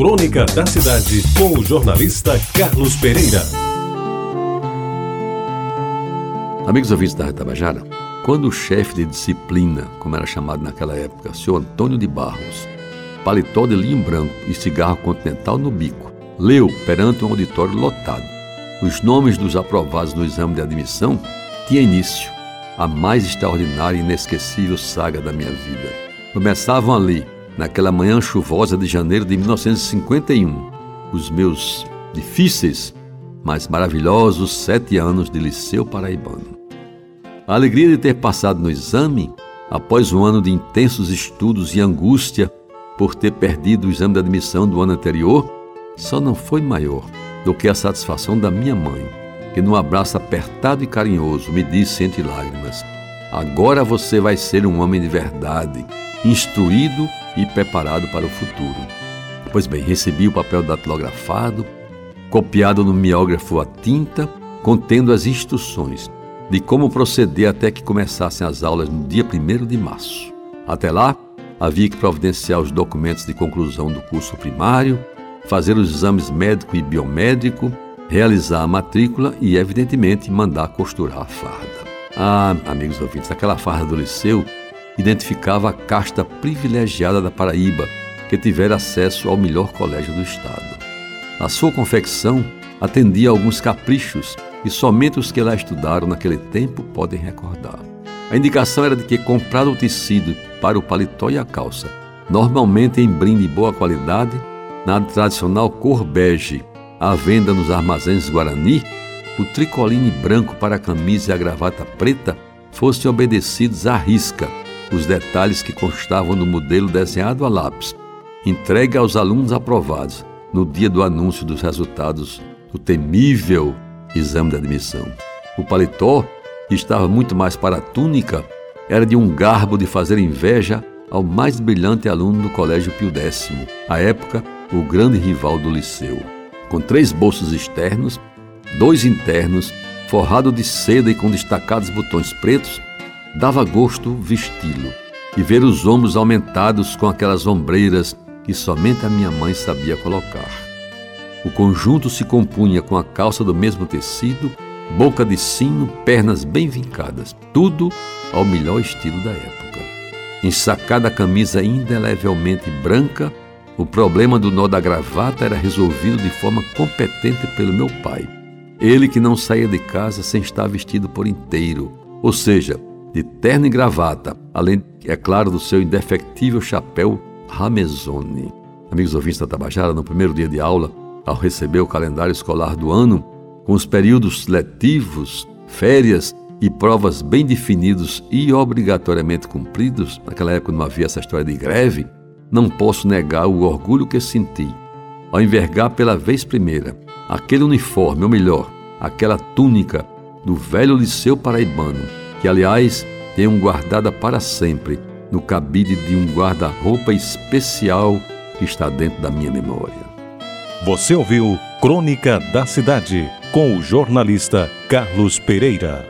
Crônica da Cidade, com o jornalista Carlos Pereira. Amigos ouvintes da Retabajara, quando o chefe de disciplina, como era chamado naquela época, o senhor Antônio de Barros, paletó de linho branco e cigarro continental no bico, leu perante um auditório lotado os nomes dos aprovados no exame de admissão, tinha início a mais extraordinária e inesquecível saga da minha vida. Começavam ali, naquela manhã chuvosa de janeiro de 1951, os meus difíceis, mas maravilhosos sete anos de liceu paraibano. A alegria de ter passado no exame, após um ano de intensos estudos e angústia por ter perdido o exame de admissão do ano anterior, só não foi maior do que a satisfação da minha mãe, que num abraço apertado e carinhoso me disse entre lágrimas: Agora você vai ser um homem de verdade, instruído e preparado para o futuro. Pois bem, recebi o papel datilografado, copiado no miógrafo a tinta, contendo as instruções de como proceder até que começassem as aulas no dia 1 de março. Até lá, havia que providenciar os documentos de conclusão do curso primário, fazer os exames médico e biomédico, realizar a matrícula e, evidentemente, mandar costurar a farda. Ah, amigos ouvintes, aquela farda do liceu identificava a casta privilegiada da Paraíba, que tivera acesso ao melhor colégio do estado. A sua confecção atendia a alguns caprichos que somente os que lá estudaram naquele tempo podem recordar. A indicação era de que comprado o tecido para o paletó e a calça, normalmente em brinde de boa qualidade, na tradicional cor bege, à venda nos armazéns Guarani, o tricoline branco para a camisa e a gravata preta fossem obedecidos à risca, os detalhes que constavam no modelo desenhado a lápis, entregue aos alunos aprovados no dia do anúncio dos resultados do temível exame de admissão. O paletó, que estava muito mais para a túnica, era de um garbo de fazer inveja ao mais brilhante aluno do Colégio Pio X, à época o grande rival do liceu. Com três bolsos externos, dois internos, forrado de seda e com destacados botões pretos, dava gosto vesti-lo e ver os ombros aumentados com aquelas ombreiras que somente a minha mãe sabia colocar. O conjunto se compunha com a calça do mesmo tecido, boca de sino, pernas bem vincadas, tudo ao melhor estilo da época. Ensacada a camisa indelevelmente branca, o problema do nó da gravata era resolvido de forma competente pelo meu pai. Ele que não saía de casa sem estar vestido por inteiro, ou seja, de terno e gravata, além, é claro, do seu indefectível chapéu Ramezone. Amigos ouvintes da Tabajara, no primeiro dia de aula, ao receber o calendário escolar do ano, com os períodos letivos, férias e provas bem definidos e obrigatoriamente cumpridos, naquela época não havia essa história de greve, não posso negar o orgulho que senti ao envergar pela vez primeira aquele uniforme, ou melhor, aquela túnica do velho Liceu Paraibano, que aliás tenho guardada para sempre no cabide de um guarda-roupa especial que está dentro da minha memória. Você ouviu Crônica da Cidade com o jornalista Carlos Pereira.